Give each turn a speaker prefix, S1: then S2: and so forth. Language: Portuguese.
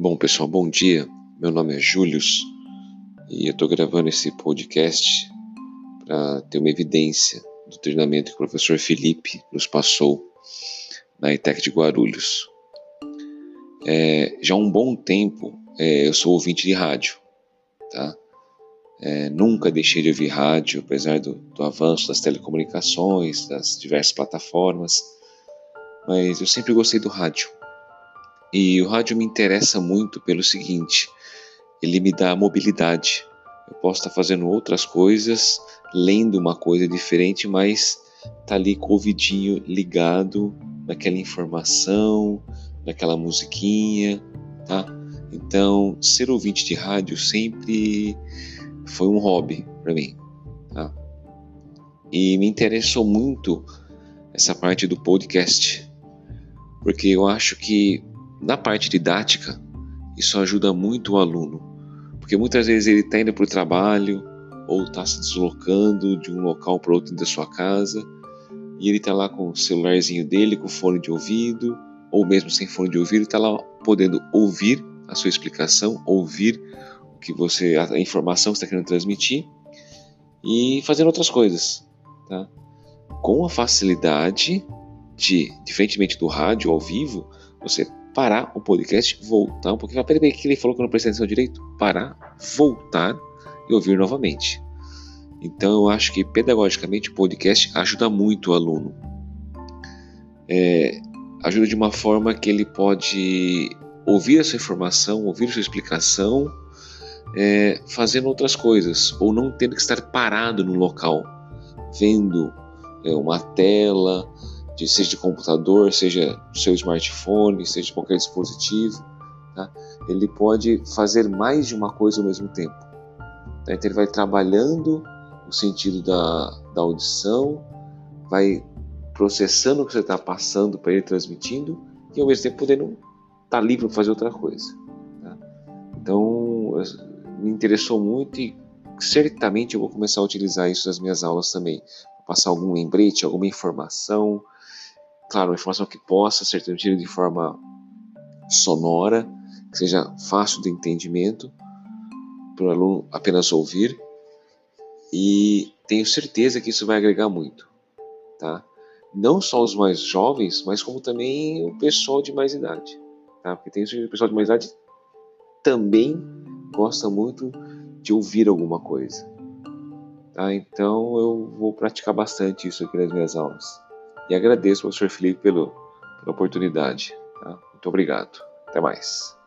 S1: Bom, pessoal, bom dia. Meu nome é Július e eu estou gravando esse podcast para ter uma evidência do treinamento que o professor Felipe nos passou na ETEC de Guarulhos. É, já há um bom tempo é, eu sou ouvinte de rádio, tá? É, nunca deixei de ouvir rádio, apesar do, do avanço das telecomunicações, das diversas plataformas, mas eu sempre gostei do rádio e o rádio me interessa muito pelo seguinte: ele me dá mobilidade. Eu posso estar fazendo outras coisas, lendo uma coisa diferente, mas tá ali com o ouvidinho ligado naquela informação, naquela musiquinha, tá? Então, ser ouvinte de rádio sempre foi um hobby para mim, tá? E me interessou muito essa parte do podcast, porque eu acho que na parte didática, isso ajuda muito o aluno, porque muitas vezes ele está indo para o trabalho ou está se deslocando de um local para outro da sua casa e ele está lá com o celularzinho dele, com fone de ouvido, ou mesmo sem fone de ouvido, está lá podendo ouvir a sua explicação, ouvir o que você, a informação que está querendo transmitir e fazendo outras coisas, tá? Com a facilidade de, diferentemente do rádio ao vivo, você parar o podcast, voltar um pouquinho. Peraí, que ele falou que eu não prestei atenção direito? Parar, voltar e ouvir novamente. Então eu acho que pedagogicamente o podcast ajuda muito o aluno. É, ajuda de uma forma que ele pode ouvir a sua informação, ouvir a sua explicação, é, fazendo outras coisas, ou não tendo que estar parado no local, vendo é, uma tela, de, seja de computador, seja seu smartphone, seja de qualquer dispositivo, tá? ele pode fazer mais de uma coisa ao mesmo tempo. Tá? Então ele vai trabalhando o sentido da, da audição, vai processando o que você está passando para ele, transmitindo, e ao mesmo tempo podendo estar tá livre para fazer outra coisa. Tá? Então me interessou muito e certamente eu vou começar a utilizar isso nas minhas aulas também. Passar algum lembrete, alguma informação, claro, uma informação que possa ser transmitida de forma sonora, que seja fácil de entendimento para o aluno apenas ouvir e tenho certeza que isso vai agregar muito, tá? Não só os mais jovens, mas como também o pessoal de mais idade, tá? Porque tem o pessoal de mais idade também gosta muito de ouvir alguma coisa, tá? Então eu vou praticar bastante isso aqui nas minhas aulas. E agradeço ao Sr. Felipe pelo, pela oportunidade. Tá? Muito obrigado. Até mais.